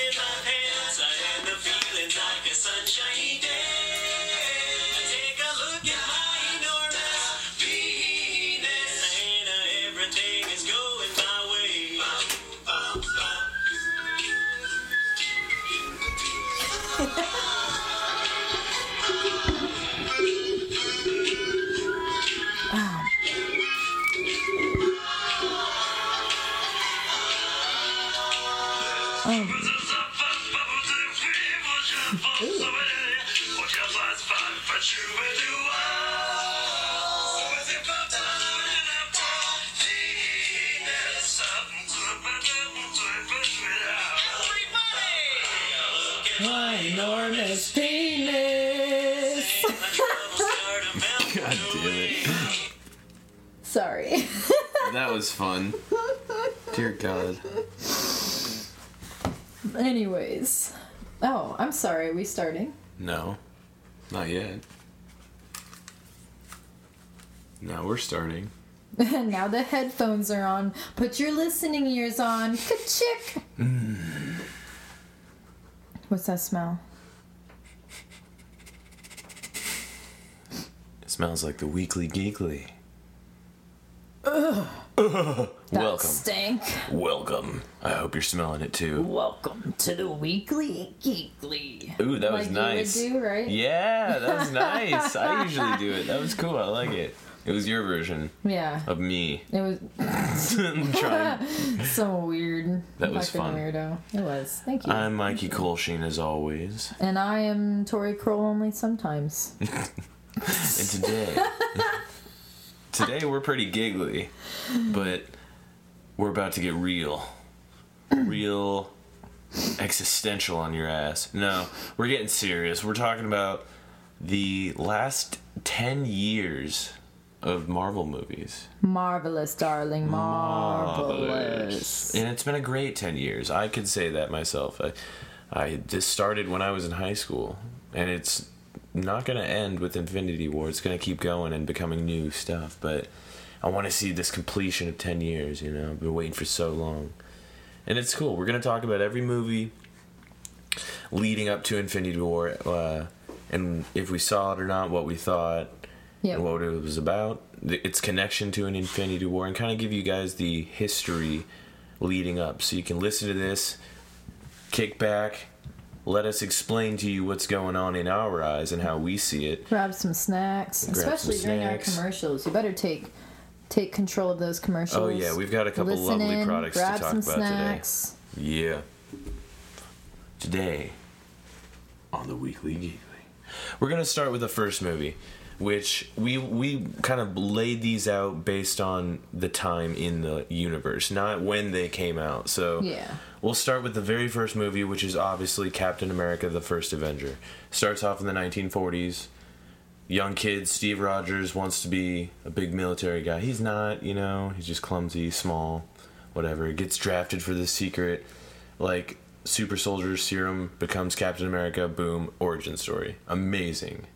in my pants, and the feeling's like a sunshiny day. Was fun. Dear God. Anyways. Oh, I'm sorry. Are we starting? No. Not yet. Now we're starting. now the headphones are on. Put your listening ears on. Ka-chick. What's that smell? It smells like the weekly geekly. That Welcome. stank. Welcome. I hope you're smelling it too. Welcome to the weekly geekly. Ooh, that was like nice. You would do, right? Yeah, that was nice. I usually do it. That was cool. I like it. It was your version Yeah. of me. It was trying. so weird. That was fun. Weirdo. It was. Thank you. I'm Mikey Colsheen as always. and I am Tori Kroll only sometimes. And today, today we're pretty giggly, but we're about to get real, real existential on your ass. No, we're getting serious. We're talking about the last ten years of Marvel movies. Marvelous, darling. Marvelous. And it's been a great 10 years. I could say that myself. I, I this started when I was in high school, and it's not going to end with Infinity War. It's going to keep going and becoming new stuff, but I want to see this completion of 10 years, you know. I've been waiting for so long. And it's cool. We're going to talk about every movie leading up to Infinity War uh, and if we saw it or not, what we thought, Yeah. and what it was about, its connection to an Infinity War, and kind of give you guys the history leading up, so you can listen to this, kick back, let us explain to you what's going on in our eyes and how we see it. Grab some snacks, Grab some especially during our commercials. You better take take control of those commercials. Oh yeah, we've got a couple Listen lovely in, products to grab talk some about snacks. today. Yeah. Today on the Weekly Geekly, we're gonna start with the first movie, which we we kind of laid these out based on the time in the universe, not when they came out. So Yeah. We'll start with the very first movie, which is obviously Captain America: The First Avenger. Starts off in the 1940s. Young kid Steve Rogers wants to be a big military guy. He's not, you know. He's just clumsy, small, whatever. Gets drafted for this secret, like super soldier serum. Becomes Captain America. Boom. Origin story. Amazing.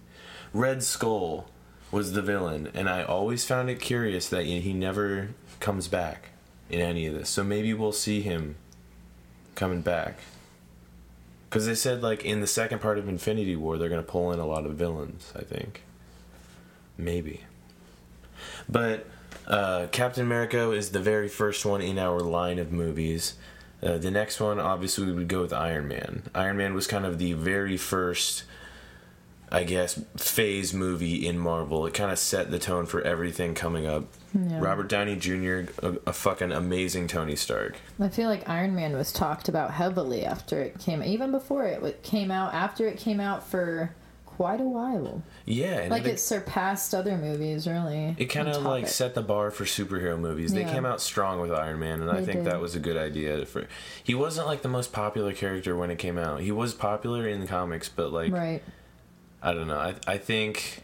Red Skull was the villain, and I always found it curious that he never comes back in any of this. So maybe we'll see him coming back. Because they said, like, in the second part of Infinity War, they're going to pull in a lot of villains, I think. Maybe. But uh, Captain America is the very first one in our line of movies. Uh, the next one, obviously, we would go with Iron Man. Iron Man was kind of the very first I guess, phase movie in Marvel. It kind of set the tone for everything coming up. Yeah. Robert Downey Jr., a, a fucking amazing Tony Stark. I feel like Iron Man was talked about heavily after it came, even before it came out. After it came out for quite a while, Yeah, like it, it surpassed other movies. Really, it kind of like set the bar for superhero movies. They Yeah. came out strong with Iron Man, and I think did. that was a good idea. For he wasn't like the most popular character when it came out. He was popular in the comics, but like right. I don't know. I I think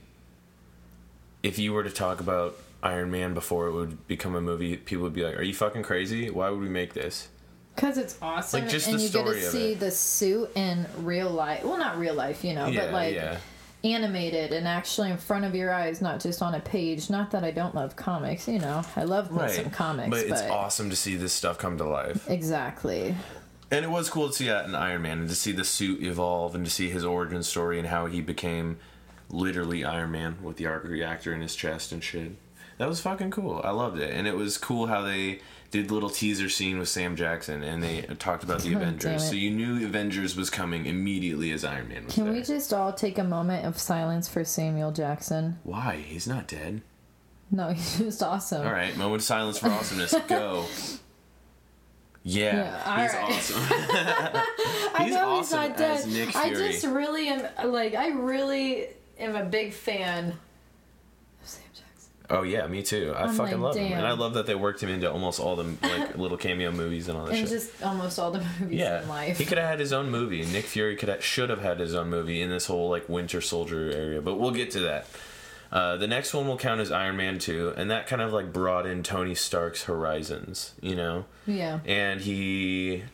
if you were to talk about Iron Man before it would become a movie, people would be like, "Are you fucking crazy? Why would we make this?" Because it's awesome, Like, just and the you get to see it. the suit in real life. Well, not real life, you know, yeah, but like yeah. animated and actually in front of your eyes, not just on a page. Not that I don't love comics, you know, I love Right. some comics, but but, it's awesome to see this stuff come to life. exactly. And it was cool to see that in Iron Man and to see the suit evolve and to see his origin story and how he became literally Iron Man with the arc reactor in his chest and shit. That was fucking cool. I loved it. And it was cool how they did the little teaser scene with Sam Jackson and they talked about the oh, Avengers. So you knew Avengers was coming immediately as Iron Man was Can there. we just all take a moment of silence for Samuel Jackson? Why? He's not dead. No, he's just awesome. All right, moment of silence for awesomeness. Go. Yeah, Yeah, he's right. awesome. I know awesome he's not dead. Nick I just really am like I really am a big fan of Sam Jackson. Oh yeah, me too. I I'm fucking like, love him, and. I love that they worked him into almost all the like little cameo movies and all that And shit. just almost all the movies yeah, in life. he could have had his own movie. Nick Fury could have, should have had his own movie in this whole like Winter Soldier area, but we'll get to that. Uh, the next one will count as Iron Man 2, and that kind of like brought in Tony Stark's horizons, you know? yeah. And he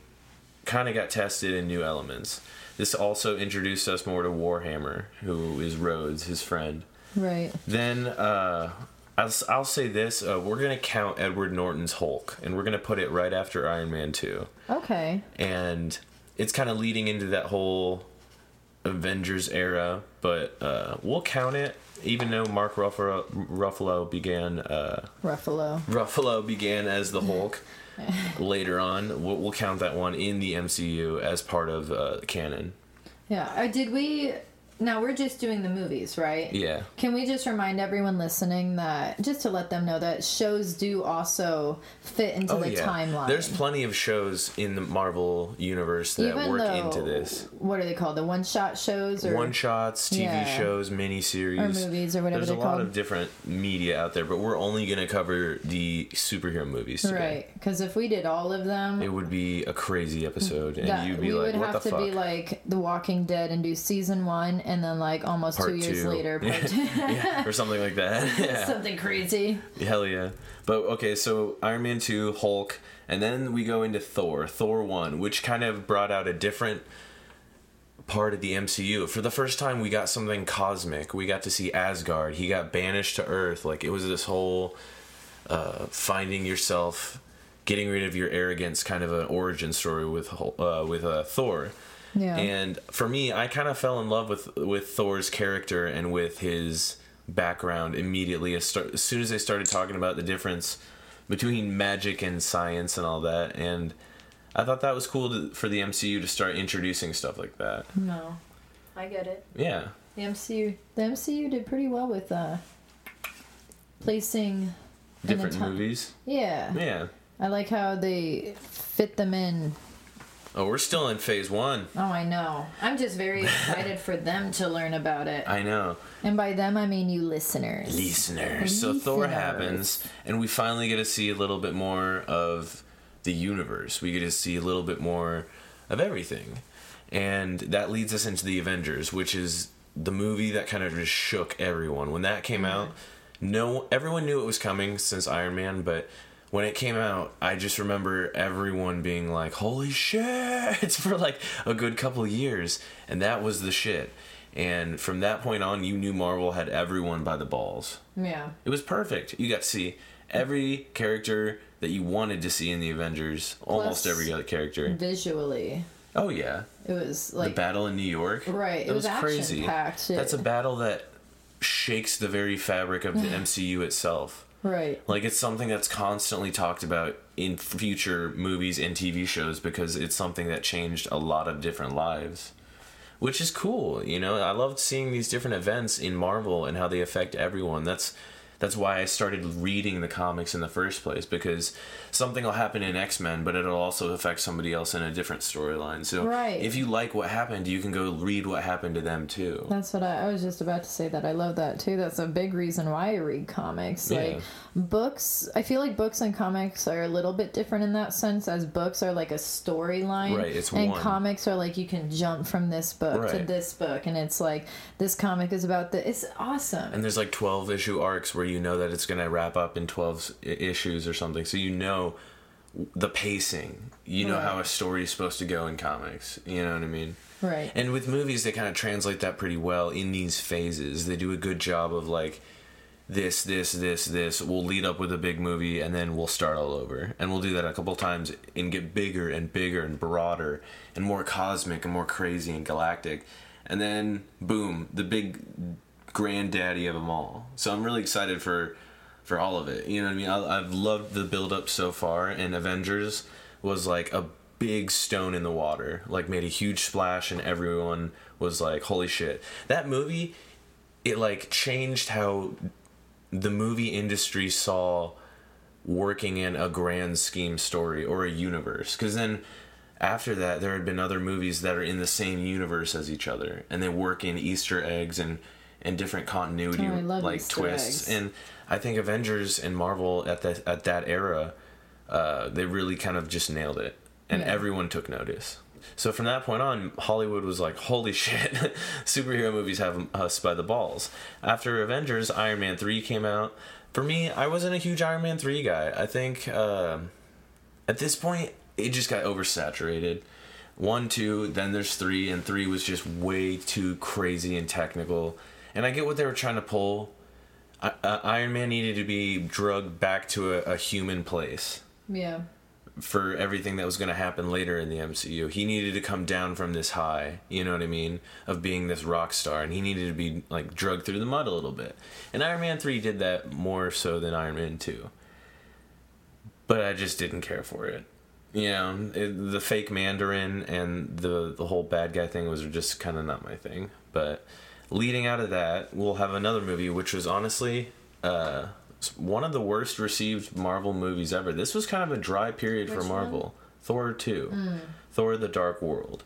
kind of got tested in new elements. This also introduced us more to Warhammer, who is Rhodes, his friend. Right. Then uh, I'll, I'll say this: uh, we're gonna count Edward Norton's Hulk, and we're gonna put it right after Iron Man two, Okay. and it's kind of leading into that whole Avengers era. But uh, we'll count it, even though Mark Ruffalo, Ruffalo began uh, Ruffalo. Ruffalo began as the Hulk. Later on, we'll, we'll count that one in the MCU as part of uh, canon. Yeah. Uh, did we? Now we're just doing the movies, right? Yeah. Can we just remind everyone listening that just to let them know that shows do also fit into oh, the timeline. Oh, There's plenty of shows in the Marvel universe that Even work though, into this. What are they called? The one shot shows or One shots, TV Yeah. shows, miniseries, Or movies or whatever There's a lot called. of different media out there, but we're only going to cover the superhero movies today. right? Because if we did all of them, It would be a crazy episode, and that, you'd be we like, would "What have the to fuck?" be like The Walking Dead and do season one, and then like almost Part two years two. later, two. yeah, or something like that. yeah. something crazy. Hell yeah. But okay, so Iron Man 2, Hulk, and then we go into Thor, Thor 1, which kind of brought out a different part of the MCU. For the first time, we got something cosmic. We got to see Asgard. He got banished to Earth. Like, it was this whole uh, finding yourself, getting rid of your arrogance kind of an origin story with, uh, with uh, Thor. Yeah. And for me, I kind of fell in love with with Thor's character and with his background immediately. As, start, as soon as they started talking about the difference between magic and science and all that, and I thought that was cool to, for the MCU to start introducing stuff like that. No, I get it. Yeah, The MCU, the MCU did pretty well with uh, placing different movies. Yeah, Yeah. I like how they fit them in. Oh, we're still in phase one. Oh, I know. I'm just very excited for them to learn about it. I know. And by them, I mean you listeners. listeners. So Thor happens, and we finally get to see a little bit more of the universe. We get to see a little bit more of everything, and that leads us into the Avengers, which is the movie that kind of just shook everyone when that came mm-hmm. out. No, everyone knew it was coming since Iron Man, but when it came out, I just remember everyone being like, "Holy shit!" for like a good couple of years, and that was the shit. And from that point on, you knew Marvel had everyone by the balls. Yeah. It was perfect. You got to see every character that you wanted to see in the Avengers, almost every other character. Visually, Oh yeah, it was like the battle in New York. Right, it That was crazy. That's a battle that shakes the very fabric of the MCU itself. Right. Like it's something that's constantly talked about in future movies and TV shows because it's something that changed a lot of different lives. which is cool. You know, I loved seeing these different events in Marvel and how they affect everyone. That's that's why I started reading the comics in the first place because something will happen in X Men, but it'll also affect somebody else in a different storyline. So Right. if you like what happened, you can go read what happened to them too. That's what I, I was just about to say. That I love that too. That's a big reason why I read comics. Yeah. Like books, I feel like books and comics are a little bit different in that sense. As books are like a storyline, Right, it's and one. comics are like you can jump from this book to this book, and it's like this comic is about the. It's awesome. And there's like 12 issue arcs where you know that it's going to wrap up in 12 issues or something. So you know the pacing. You know Right. how a story is supposed to go in comics. You know what I mean? right. And with movies, they kind of translate that pretty well in these phases. They do a good job of like this, this, this, this. We'll lead up with a big movie and then we'll start all over. And we'll do that a couple times and get bigger and bigger and broader and more cosmic and more crazy and galactic. And then, boom, the big granddaddy of them all. So I'm really excited for for all of it. You know what I mean? I, I've loved the build up so far, and Avengers was like a big stone in the water, like made a huge splash, and everyone was like, "Holy shit!" That movie, it like changed how the movie industry saw working in a grand scheme story or a universe. Because then after that, there had been other movies that are in the same universe as each other, and they work in Easter eggs and and different continuity Oh, like twists. eggs. And I think Avengers and Marvel at that at that era, uh, they really kind of just nailed it, and Yeah. everyone took notice. So from that point on, Hollywood was like, "Holy shit, superhero movies have us by the balls." After Avengers, Iron Man three came out. For me, I wasn't a huge Iron Man three guy. I think uh, at this point, it just got oversaturated. One, two, then there's three, and three was just way too crazy and technical. And I get what they were trying to pull. I, uh, Iron Man needed to be drugged back to a, a human place yeah. for everything that was going to happen later in the MCU. He needed to come down from this high, you know what I mean, of being this rock star, and he needed to be like drugged through the mud a little bit. And Iron Man 3 did that more so than Iron Man 2. But I just didn't care for it. You know, it, the fake Mandarin and the the whole bad guy thing was just kind of not my thing. But leading out of that, we'll have another movie, which was honestly uh, one of the worst received Marvel movies ever. This was kind of a dry period for Which Marvel. Thor 2. Thor the Dark World.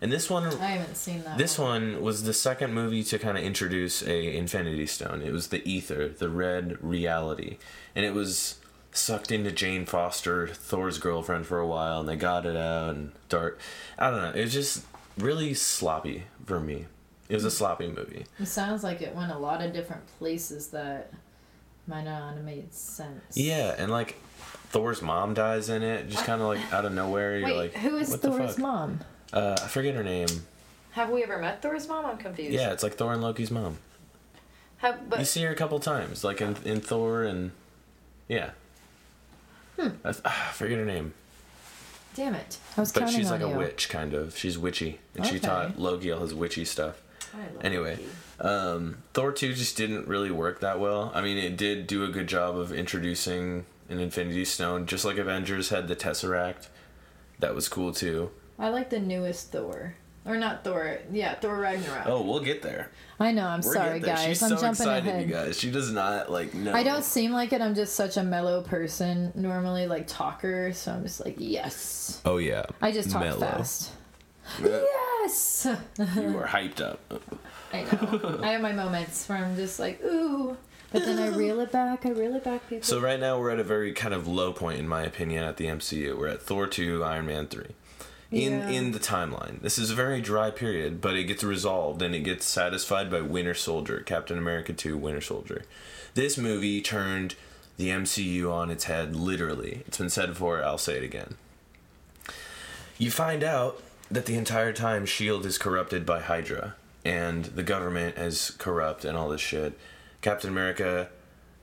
And this one I haven't seen that. this one was the second movie to kind of introduce a Infinity Stone. It was the Aether, the red reality, and it was sucked into Jane Foster, Thor's girlfriend, for a while, and they got it out and dark. I don't know. It was just really sloppy for me. It was a sloppy movie. It sounds like it went a lot of different places that might not have made sense. Yeah, and like Thor's mom dies in it, just kind of like out of nowhere. You're Wait, like, who is what the Thor's fuck? mom? Uh, I forget her name. Have we ever met Thor's mom? I'm confused. Yeah, it's like Thor and Loki's mom. Have, but you see her a couple times, like in, in Thor and yeah. Hmm. I, I forget her name, damn it, I was but counting she's on like you. a witch, kind of. She's witchy, and she taught Loki all his witchy stuff. Anyway, um, Thor two just didn't really work that well. I mean, it did do a good job of introducing an Infinity Stone, just like Avengers had the Tesseract. That was cool too. I like the newest Thor, or not Thor. Yeah, Thor Ragnarok. Oh, we'll get there. I know. I'm We're sorry, guys. She's I'm so jumping excited, ahead. you guys. She does not like no. I don't seem like it. I'm just such a mellow person, normally like talker. So I'm just like, yes. Oh yeah. I just talk Mellow. fast. Uh, Yes. You are hyped up. I know. I have my moments where I'm just like, ooh, but then I reel it back. I reel it back, people. So right now we're at a very kind of low point in my opinion at the MCU. We're at Thor 2, Iron Man 3. In Yeah. in the timeline. This is a very dry period, but it gets resolved and it gets satisfied by Winter Soldier, Captain America 2, Winter Soldier. This movie turned the MCU on its head literally. It's been said before, I'll say it again. You find out that the entire time Shield is corrupted by Hydra and the government is corrupt and all this shit. Captain America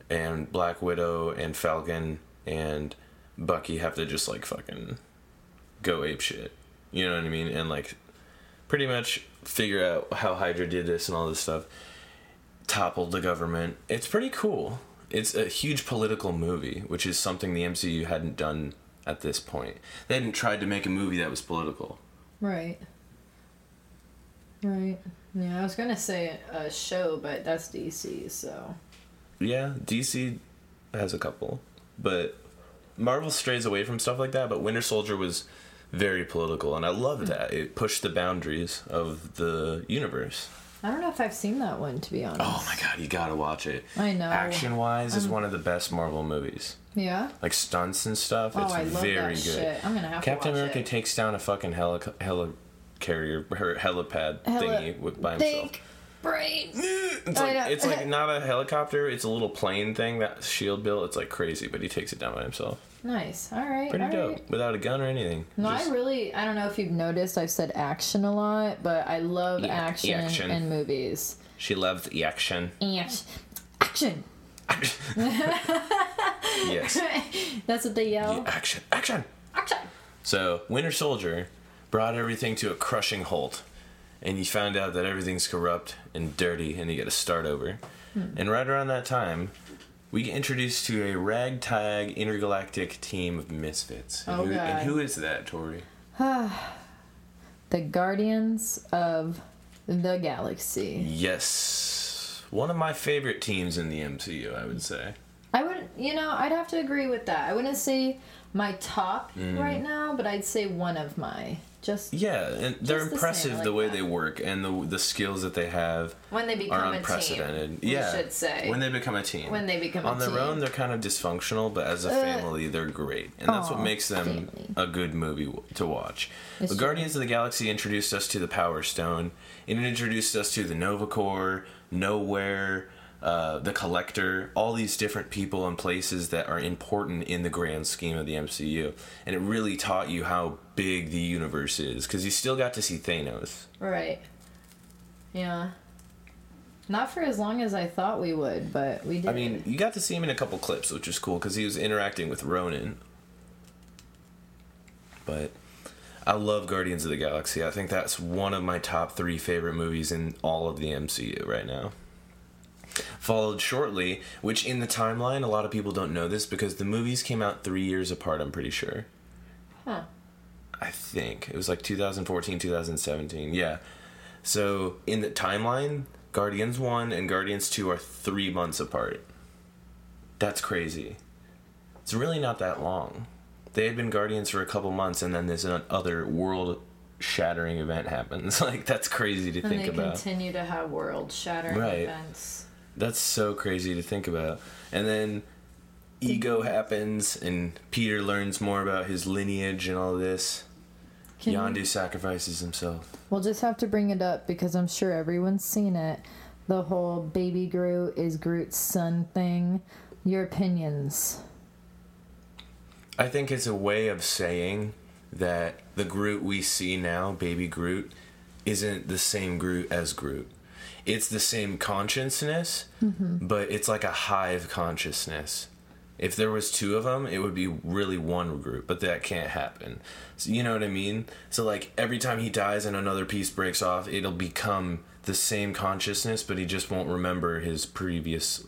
and Black Widow and Falcon and Bucky have to just like fucking go ape shit. You know what I mean? And like pretty much figure out how Hydra did this and all this stuff. Toppled the government. It's pretty cool. It's a huge political movie, which is something the MCU hadn't done at this point. They hadn't tried to make a movie that was political. Right. Right. Yeah, I was gonna say a show, but that's DC, so. Yeah, DC has a couple, but Marvel strays away from stuff like that. But Winter Soldier was very political, and I love that. It pushed the boundaries of the universe. I don't know if I've seen that one, to be honest. Oh my god, you gotta watch it. I know. Action wise, is um, one of the best Marvel movies. Yeah? Like stunts and stuff. Oh, It's I love very that good. shit. I'm gonna have Captain to watch America it. takes down a fucking heli heli carrier, her helipad Heli- thingy with, by himself. Think, brain. It's like it's like not a helicopter. It's a little plane thing that Shield built. It's like crazy, but he takes it down by himself. Nice. All right. Pretty all dope, right. without a gun or anything. No, Just- I really, I don't know if you've noticed, I've said action a lot, but I love action, action. in movies. she loves the action. And action. Yes, That's what they yell. The action, action. Action. So Winter Soldier brought everything to a crushing halt, and you found out that everything's corrupt and dirty, and you got to start over. Hmm. And right around that time, we get introduced to a ragtag intergalactic team of misfits. And, Oh, who, God. and who is that, Tori? The Guardians of the Galaxy. Yes, one of my favorite teams in the MCU, I would say. I would, you know, I'd have to agree with that. I wouldn't say my top Mm. right now, but I'd say one of my. Just Yeah, and they're Just the impressive the way that. they work and the the skills that they have when they are become a team. unprecedented. we yeah, should say. when they become a team. When they become a on their team. own, they're kind of dysfunctional, but as a family, they're great, and that's what makes them family. a good movie to watch. It's the true. Guardians of the Galaxy introduced us to the Power Stone. It introduced us to the Nova Corps, Knowhere. Uh, the collector, all these different people and places that are important in the grand scheme of the MCU, and it really taught you how big the universe is because you still got to see Thanos. Right. Yeah. Not for as long as I thought we would, but we did. I mean, you got to see him in a couple clips, which is cool because he was interacting with Ronan. But I love Guardians of the Galaxy. I think that's one of my top three favorite movies in all of the MCU right now. Followed shortly, which in the timeline, a lot of people don't know this because the movies came out three years apart, I'm pretty sure. huh. I think it was like 2014, 2017. Yeah. So in the timeline, Guardians 1 and Guardians 2 are three months apart. That's crazy. It's really not that long. They had been Guardians for a couple months, and then this other world shattering event happens. Like, that's crazy to And think they about. continue to have world shattering Right. events. That's so crazy to think about. And then ego mm-hmm. happens, and Peter learns more about his lineage and all this. Can you- Yondu sacrifices himself. We'll just have to bring it up because I'm sure everyone's seen it. The whole baby Groot is Groot's son thing. Your opinions? I think it's a way of saying that the Groot we see now, baby Groot, isn't the same Groot as Groot. It's the same consciousness, mm-hmm. but it's like a hive consciousness. If there was two of them, it would be really one Groot, but that can't happen. So you know what I mean? So like every time he dies and another piece breaks off, it'll become the same consciousness, but he just won't remember his previous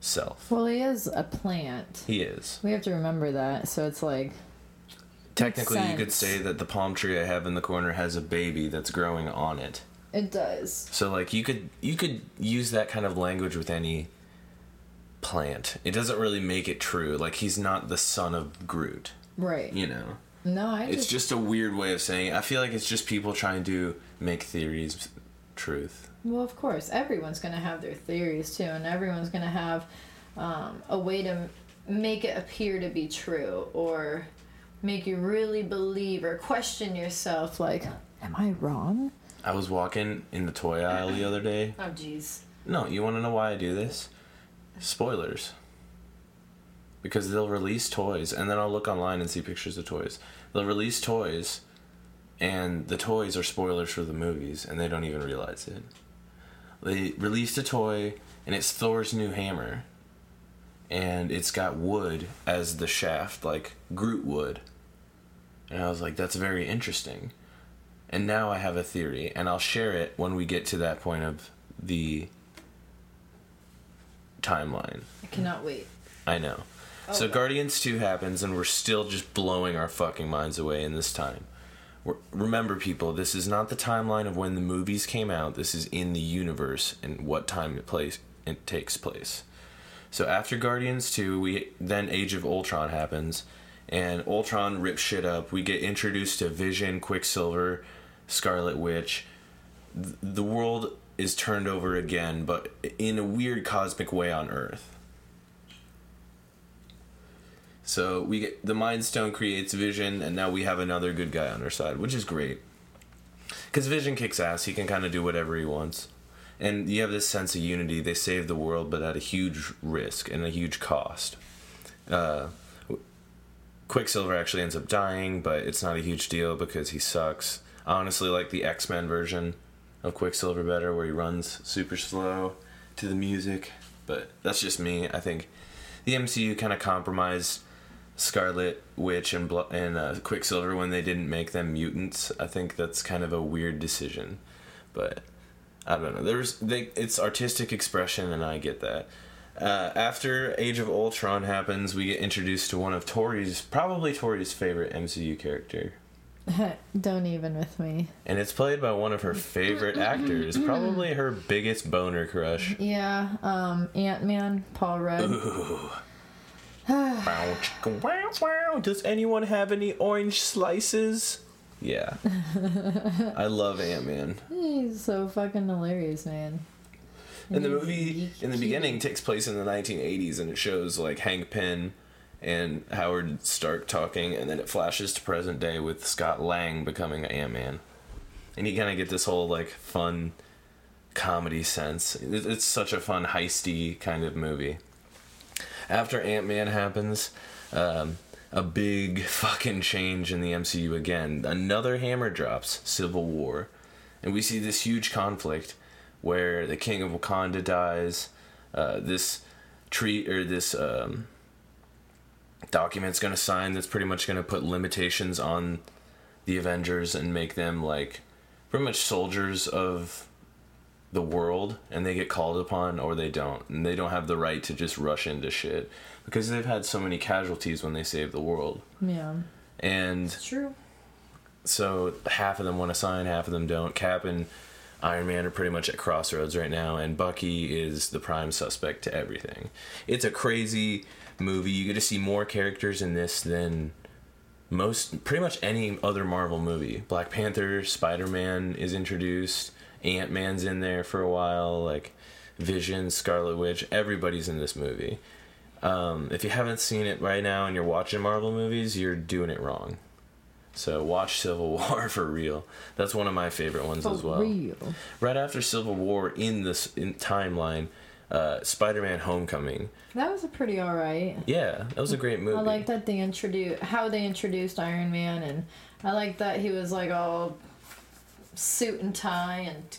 self. Well, he is a plant. He is. We have to remember that. So it's like, Technically, you could say that the palm tree I have in the corner has a baby that's growing on it. it does. So, like, you could you could use that kind of language with any plant. It doesn't really make it true. Like, he's not the son of Groot. Right. You know, No, I it's just, just a weird way of saying. It. I feel like it's just people trying to make theories truth. Well, of course, everyone's going to have their theories too, and everyone's going to have um, a way to make it appear to be true or make you really believe or question yourself like, am I wrong? I was walking in the toy aisle the other day. Oh, jeez. No, you want to know why I do this? Spoilers. Because they'll release toys, and then I'll look online and see pictures of toys. They'll release toys, and the toys are spoilers for the movies, and they don't even realize it. They released a toy, and it's Thor's new hammer, and it's got wood as the shaft, like Groot wood. And I was like, that's very interesting. And now I have a theory, and I'll share it when we get to that point of the timeline. I cannot wait. I know. Oh, so Okay. Guardians 2 happens and we're still just blowing our fucking minds away in this time. Remember, people, this is not the timeline of when the movies came out. This is in the universe and what time it place it takes place. So after Guardians 2, we then Age of Ultron happens, and Ultron rips shit up. We get introduced to Vision, Quicksilver, Scarlet Witch. The world is turned over again, but in a weird cosmic way on Earth. So we get the Mind Stone creates Vision, and now we have another good guy on our side, which is great. Because Vision kicks ass, he can kind of do whatever he wants, and you have this sense of unity. They save the world, but at a huge risk and a huge cost. Uh, Quicksilver actually ends up dying, but it's not a huge deal because he sucks. Honestly like the X Men version of Quicksilver better, where he runs super slow to the music. But that's just me. I think the MCU kind of compromised Scarlet Witch and Blo- and uh, Quicksilver when they didn't make them mutants. I think that's kind of a weird decision, but I don't know. There's they, it's artistic expression, and I get that. Uh, after Age of Ultron happens, we get introduced to one of Tori's, probably Tori's favorite MCU character, Don't even with me. and it's played by one of her favorite actors, probably her biggest boner crush. Yeah, um, Ant Man, Paul Rudd. Wow, chicka, wow, wow. Does anyone have any orange slices? Yeah. I love Ant Man. He's so fucking hilarious, man. And the movie in the beginning takes place in the 1980s and it shows like Hank Pym and Howard Stark talking and then it flashes to present day with Scott Lang becoming Ant Man. And you kind of get this whole like fun comedy sense. It's such a fun heisty kind of movie. After Ant Man happens, um, a big fucking change in the MCU again. Another hammer drops, Civil War. And we see this huge conflict where the king of Wakanda dies. Uh, this treat or this um, document's to sign that's pretty much to put limitations on the Avengers and make them like pretty much soldiers of the world and they get called upon or they don't and they don't have the right to just rush into shit because they've had so many casualties when they save the world Yeah, and it's true. so half of them want to sign, half of them don't. Cap and Iron Man are pretty much at crossroads right now, and Bucky is the prime suspect to everything. It's a crazy movie. You get to see more characters in this than most, pretty much any other Marvel movie. Black Panther, Spider Man is introduced, Ant Man's in there for a while, like Vision, Scarlet Witch. Everybody's in this movie. Um, if you haven't seen it right now and you're watching Marvel movies, you're doing it wrong. So watch Civil War for real. That's one of my favorite ones For as well. real. Right after Civil War in this in timeline, uh, Spider-Man: Homecoming. That was a pretty alright. Yeah, that was a great movie. I like that they introduced how they introduced Iron Man, and I like that he was like all suit and tie, and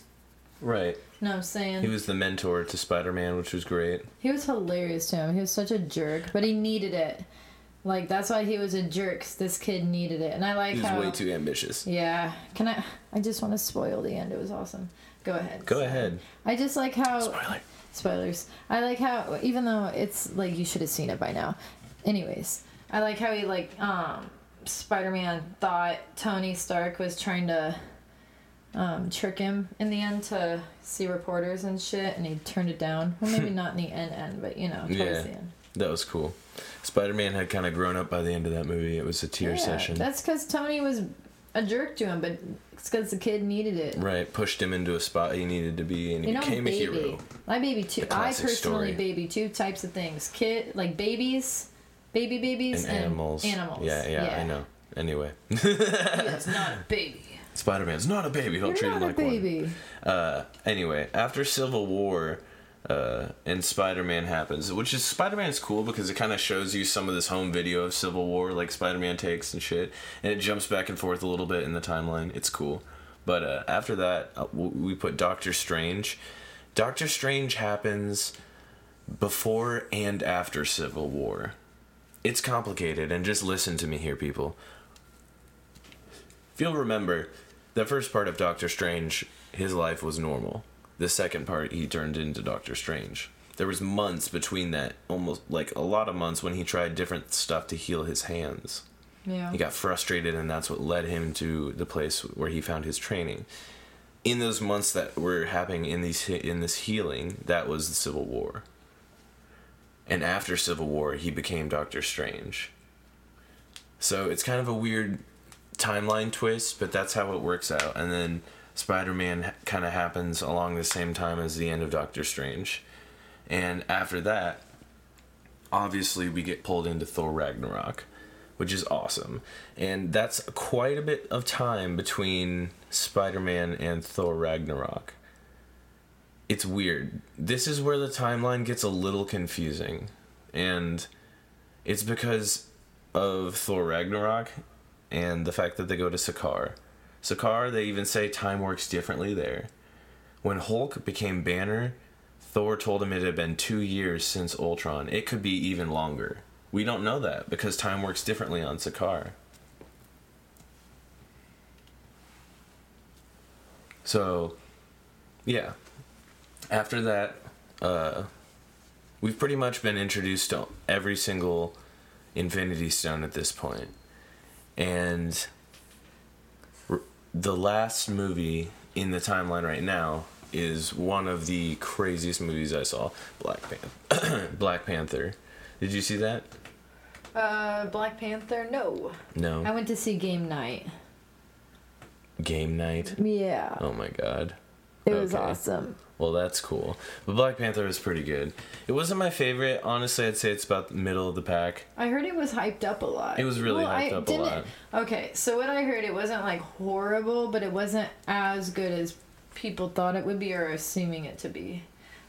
Right. you know what I'm saying. He was the mentor to Spider-Man, which was great. He was hilarious to him. He was such a jerk, but he needed it. Like that's why he was a jerk. this kid needed it, and I like He was how. way too ambitious. Yeah. Can I? I just want to spoil the end. It was awesome. Go ahead. Go ahead. I just like how. Spoiler. Spoilers. I like how even though it's like you should have seen it by now. Anyways, I like how he like um Spider-Man thought Tony Stark was trying to um trick him in the end to see reporters and shit and he turned it down. Well maybe not in the end end, but you know, towards Yeah. the end. That was cool. Spider-Man had kind of grown up by the end of that movie. It was a tear Yeah, session. That's cuz Tony was a jerk to him, but it's cuz the kid needed it. Right, pushed him into a spot he needed to be, and he You know, became baby. a hero. My baby too. The I personally story. baby two types of things. Kid like babies, baby babies, And animals. Animals. Yeah, yeah, I know. Anyway, It's not a baby. Spider-Man's not a baby. Don't You're treat him like one. baby. Uh, anyway, after Civil War, uh, and Spider-Man happens, which is Spider-Man's cool because it kind of shows you some of this home video of Civil War, like Spider-Man takes and shit, and it jumps back and forth a little bit in the timeline. It's cool, but uh, after that, uh, we put Doctor Strange. Doctor Strange happens before and after Civil War. It's complicated, and just listen to me here, people. If you'll remember, the first part of Doctor Strange, his life was normal. The second part, he turned into Doctor Strange. There was months between that, almost like a lot of months when he tried different stuff to heal his hands. Yeah. He got frustrated, and that's what led him to the place where he found his training. In those months that were happening in these in this healing, that was the Civil War. And after Civil War, he became Doctor Strange. So it's kind of a weird timeline twist, but that's how it works out. And then Spider Man kind of happens along the same time as the end of Doctor Strange. And after that, obviously, we get pulled into Thor Ragnarok, which is awesome. And that's quite a bit of time between Spider Man and Thor Ragnarok. It's weird. This is where the timeline gets a little confusing. And it's because of Thor Ragnarok and the fact that they go to Sakaar. Sakaar, they even say time works differently there. When Hulk became Banner, Thor told him it had been two years since Ultron. It could be even longer. We don't know that because time works differently on Sakaar. So, yeah. After that, uh, we've pretty much been introduced to every single Infinity Stone at this point. And the last movie in the timeline right now is one of the craziest movies I saw Black, Pan- Black Panther. Did you see that? Uh, Black Panther? No. No. I went to see Game Night. Game night. Yeah. Oh my god. It was okay. awesome. Well, that's cool. But Black Panther was pretty good. It wasn't my favorite. Honestly, I'd say it's about the middle of the pack. I heard it was hyped up a lot. It was really I hyped up a lot. Okay, so what I heard, it wasn't like horrible, but it wasn't as good as people thought it would be or assuming it to be.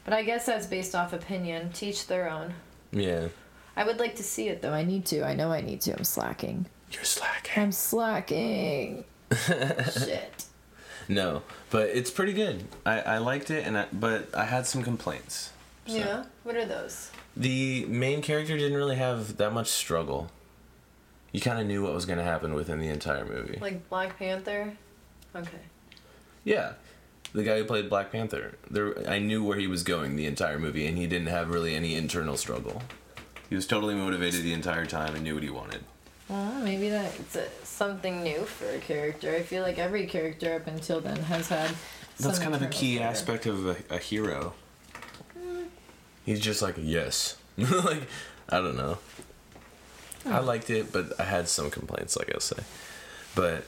But I guess that's based off opinion. Teach their own. Yeah. I would like to see it though. I need to. I know I need to. I'm slacking. You're slacking. I'm slacking. Shit. No, but it's pretty good. I, I liked it, and I, but I had some complaints. So. Yeah. What are those? The main character didn't really have that much struggle. You kind of knew what was going to happen within the entire movie. Like Black Panther? Okay. Yeah, the guy who played Black Panther. There, I knew where he was going the entire movie, and he didn't have really any internal struggle. He was totally motivated the entire time and knew what he wanted. Well, maybe that's something new for a character. I feel like every character up until then has had. That's kind of a key aspect of a, a hero. Mm. He's just like yes, like I don't know. I hmm. liked it, but I had some complaints, like I say. But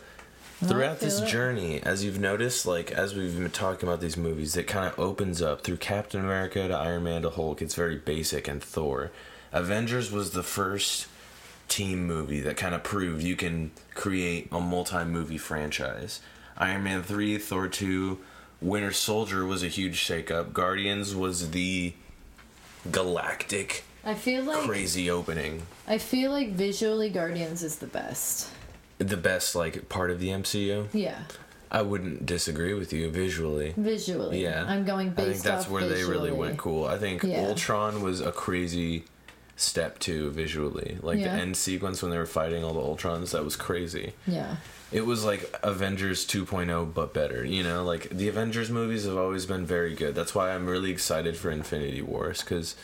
throughout this it. journey, as you've noticed, like as we've been talking about these movies, it kind of opens up through Captain America to Iron Man to Hulk. It's very basic and Thor. Avengers was the first team movie that kind of proved you can create a multi-movie franchise. Iron Man 3, Thor 2, Winter Soldier was a huge shakeup. Guardians was the galactic I feel like crazy opening. I feel like visually Guardians is the best. The best like part of the MCU. Yeah, I wouldn't disagree with you visually. visually. Yeah. I'm going based I think that's where they really went cool. I think Yeah. Ultron was a crazy step too visually. Like Yeah. the end sequence when they were fighting all the Ultrons, that was crazy. Yeah, It was like Avengers 2.0 but better, you know? Like the Avengers movies have always been very good. That's why I'm really excited for Infinity Wars cuz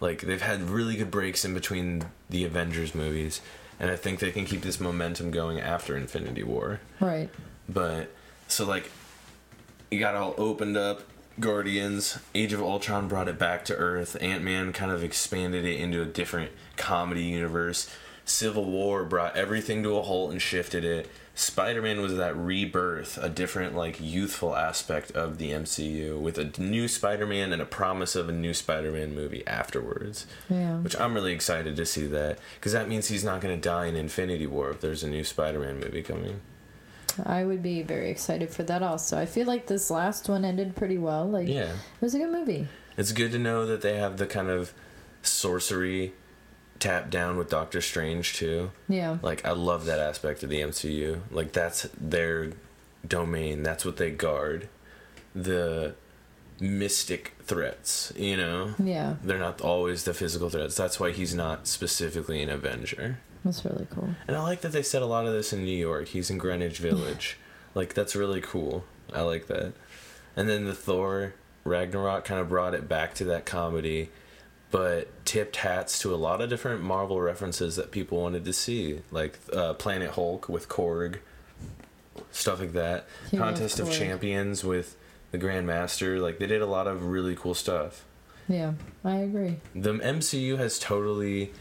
like they've had really good breaks in between the Avengers movies and I think they can keep this momentum going after Infinity War. right. But so like you got all opened up Guardians, Age of Ultron brought it back to Earth. Ant-Man kind of expanded it into a different comedy universe. Civil War brought everything to a halt and shifted it. Spider-Man was that rebirth, a different like youthful aspect of the MCU with a new Spider-Man and a promise of a new Spider-Man movie afterwards. Yeah. Which I'm really excited to see that because that means he's not going to die in Infinity War if there's a new Spider-Man movie coming. I would be very excited for that also. I feel like this last one ended pretty well. Like Yeah. it was a good movie. It's good to know that they have the kind of sorcery tapped down with Doctor Strange too. Yeah. Like I love that aspect of the MCU. Like that's their domain. That's what they guard. The mystic threats, you know? Yeah. They're not always the physical threats. That's why he's not specifically an Avenger. That's really cool. And I like that they said a lot of this in New York. He's in Greenwich Village. like that's really cool. I like that. And then the Thor Ragnarok kind of brought it back to that comedy, but tipped hats to a lot of different Marvel references that people wanted to see, like uh, Planet Hulk with Korg, stuff like that. He Contest of Champions with the Grandmaster. Like they did a lot of really cool stuff. Yeah, I agree. The MCU has totally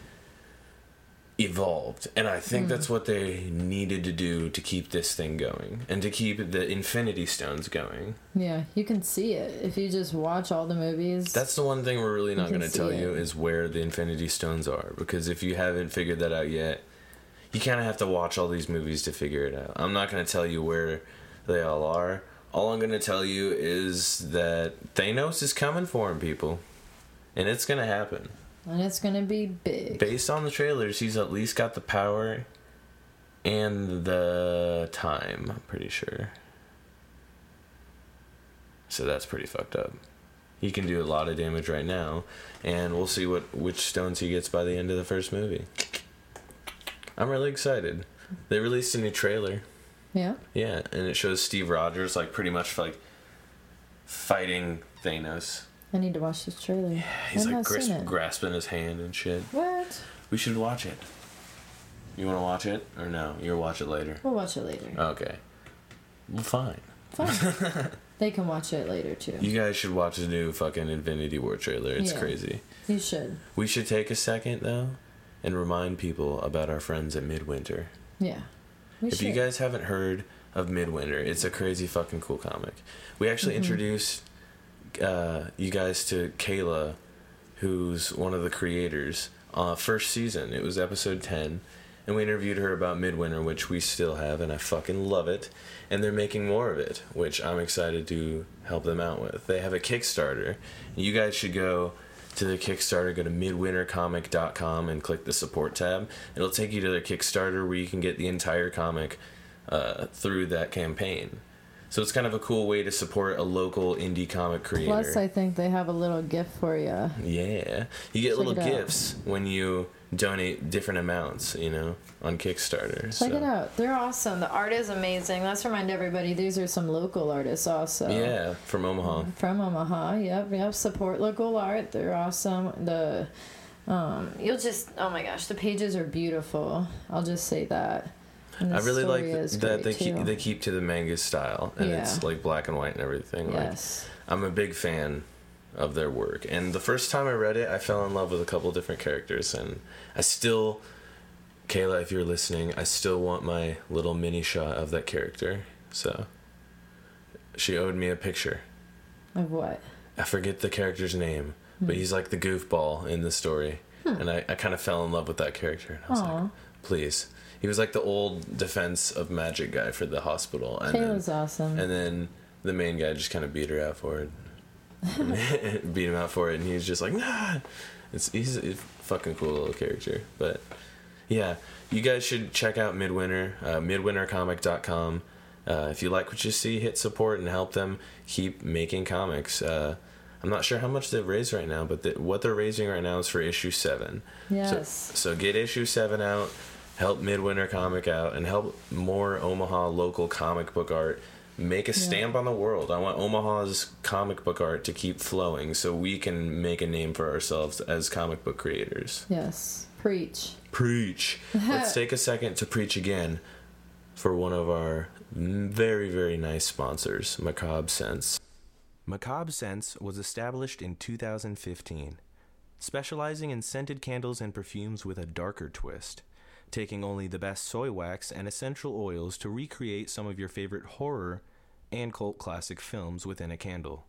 evolved, and I think that's hmm. what they needed to do to keep this thing going and to keep the Infinity Stones going. Yeah, you can see it if you just watch all the movies. That's the one thing we're really not going to tell you is where the Infinity Stones are. Because if you haven't figured that out yet, you kind of have to watch all these movies to figure it out. I'm not going to tell you where they all are. All I'm going to tell you is that Thanos is coming for him, people. And it's going to happen. And it's gonna be big. Based on the trailers, he's at least got the power and the time, I'm pretty sure. So that's pretty fucked up. He can do a lot of damage right now, and we'll see what which stones he gets by the end of the first movie. I'm really excited. They released a new trailer. Yeah, Yeah, and it shows Steve Rogers like pretty much like fighting Thanos. I need to watch this trailer. He's I've like gris- grasping his hand and shit. What? We should watch it. You want to watch it or no? You'll watch it later. We'll watch it later. Okay. Well, fine. Fine. they can watch it later too. You guys should watch the new fucking Infinity War trailer. It's Yeah. crazy. You should. We should take a second though and remind people about our friends at Midwinter. Yeah. We if should. you guys haven't heard of Midwinter, it's a crazy fucking cool comic. We actually Mm-hmm. introduced uh, you guys to Kayla, who's one of the creators. Uh, first season, it was episode ten, and we interviewed her about Midwinter, which we still have, and I fucking love it. And they're making more of it, which I'm excited to help them out with. They have a Kickstarter. You guys should go to their Kickstarter, go to midwintercomic.com and click the support tab. It'll take you to their Kickstarter where you can get the entire comic uh, through that campaign. So it's kind of a cool way to support a local indie comic creator. Plus, I think they have a little gift for you. yeah, you get Check little it out. gifts when you donate different amounts, you know, on Kickstarter. Check so. it out. They're awesome. The art is amazing. Let's remind everybody these are some local artists also. Yeah, from Omaha. From Omaha. Yep, yep. Support local art. They're awesome. The um you'll just oh my gosh, the pages are beautiful. I'll just say that. I really like story th- is that they keep they keep to the manga style and it's like black and white and everything. Like Yes. I'm a big fan of their work. And the first time I read it, I fell in love with a couple different characters and I still Kayla, if you're listening, I still want my little mini shot of that character. So she owed me a picture. Of what? I forget the character's name, Hmm. but he's like the goofball in the story. And I, I kind of fell in love with that character. And I was Aw. like, please. He was like the old defense of magic guy for the hospital. And then, Kayla's awesome. and then the main guy just kind of beat her out for it. beat him out for it, and he's just like, nah. It's he's a fucking cool little character. But yeah, you guys should check out Midwinter, uh, midwintercomic.com. Uh, if you like what you see, hit support and help them keep making comics. Uh, I'm not sure how much they've raised right now, but the, what they're raising right now is for issue seven. yes. So, so get issue seven out, help Midwinter Comic out, and help more Omaha local comic book art make a stamp on the world. I want Omaha's comic book art to keep flowing so we can make a name for ourselves as comic book creators. yes. Preach. Preach. Let's take a second to preach again for one of our very, very nice sponsors, Macabre Scents. Macabre Scents was established in 2015, specializing in scented candles and perfumes with a darker twist, taking only the best soy wax and essential oils to recreate some of your favorite horror and cult classic films within a candle.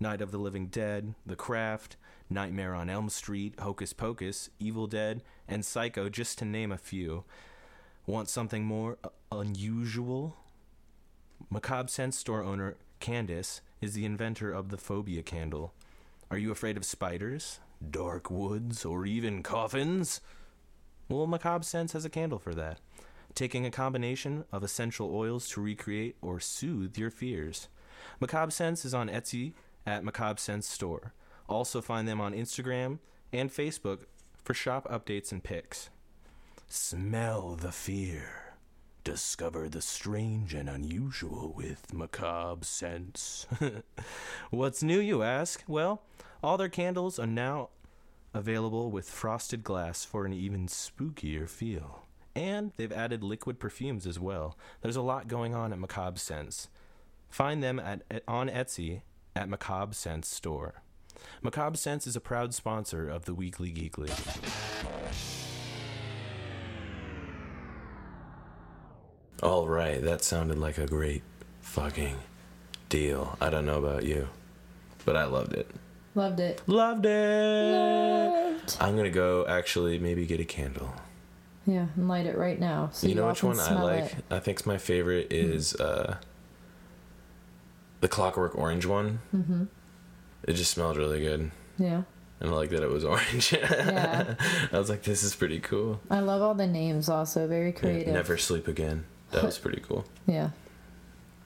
Night of the Living Dead, The Craft, Nightmare on Elm Street, Hocus Pocus, Evil Dead, and Psycho, just to name a few. Want something more unusual? Macabre Scents store owner Candace is the inventor of the Phobia candle. Are you afraid of spiders, dark woods, or even coffins? Well, Macabre Scents has a candle for that, taking a combination of essential oils to recreate or soothe your fears. Macabre Scents is on Etsy at Macabre Scents Store. Also find them on Instagram and Facebook for shop updates and pics. Smell the fear. Discover the strange and unusual with Macabre Scents. What's new, you ask? Well, all their candles are now available with frosted glass for an even spookier feel. And they've added liquid perfumes as well. There's a lot going on at Macabre Scents. Find them at, at on Etsy at Macabre Scents store. Macabre Scents is a proud sponsor of the Weekly Geekly. All right, that sounded like a great fucking deal. I don't know about you, but I loved it. Loved it. Loved it. Loved. I'm gonna go actually maybe get a candle. Yeah, and light it right now. So you know which one I smell like? it. I think my favorite is uh, the Clockwork Orange one. Mm-hmm. It just smelled really good, Yeah. and I like that it was orange. Yeah. I was like, this is pretty cool. I love all the names also. Very Yeah, creative. Never sleep again. That was pretty cool. Yeah.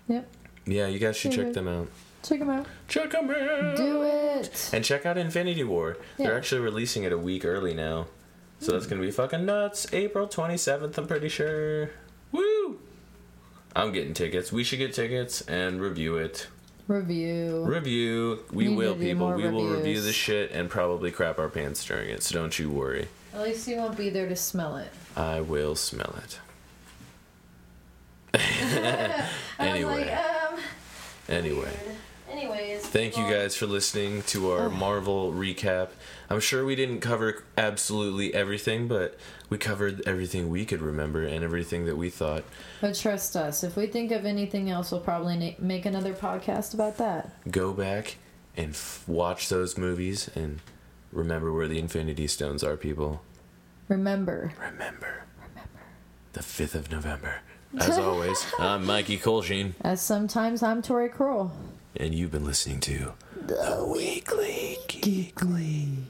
Yep. Yeah, you guys should check Mhm. them out. Check them out. Check them out. Do it. And check out Infinity War. They're actually releasing it a week early now. So that's gonna be fucking nuts. April 27th, I'm pretty sure. Woo! I'm getting tickets. We should get tickets and review it. Review. Review. We Need to will, people. more We will review the shit and probably crap our pants during it, so don't you worry. At least you won't be there to smell it. I will smell it. I Anyway. was like, um. Anyway. Anyways. Thank you guys for listening to our oh. Marvel recap. I'm sure we didn't cover absolutely everything, but we covered everything we could remember and everything that we thought. But trust us, if we think of anything else, we'll probably na- make another podcast about that. Go back and f- watch those movies and remember where the Infinity Stones are, people. Remember, Remember. Remember. The 5th of November. As always, I'm Mikey Colsheen, as sometimes I'm Tori Kroll. And you've been listening to The Weekly Geekly.